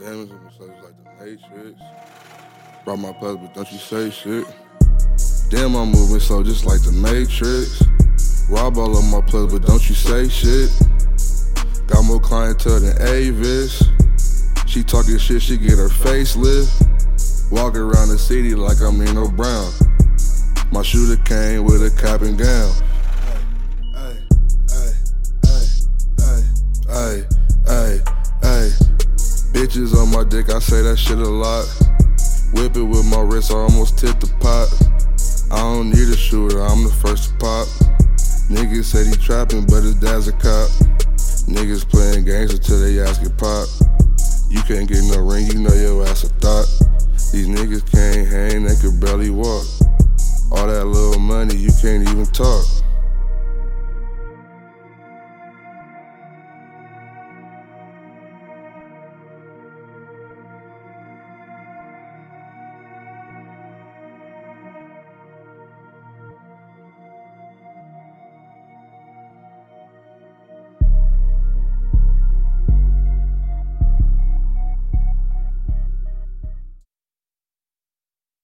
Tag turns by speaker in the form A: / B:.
A: damage on myself like the Matrix. Brought my purse, but don't you say shit. Damn, I'm moving slow just like the Matrix. Rob all of my plugs, but don't you say shit. Got more clientele than Avis. She talking shit, she get her face lift. Walking around the city like I'm Nino Brown. My shooter came with a cap and gown. Bitches on my dick, I say that shit a lot. Whip it with my wrist, I almost tipped the pot. I don't need a shooter, I'm the first to pop. Niggas said he trapping, but his dad's a cop. Niggas playing games until they ask it pop. You can't get no ring, you know your ass a thought. These niggas can't hang, they could barely walk. All that little money, you can't even talk.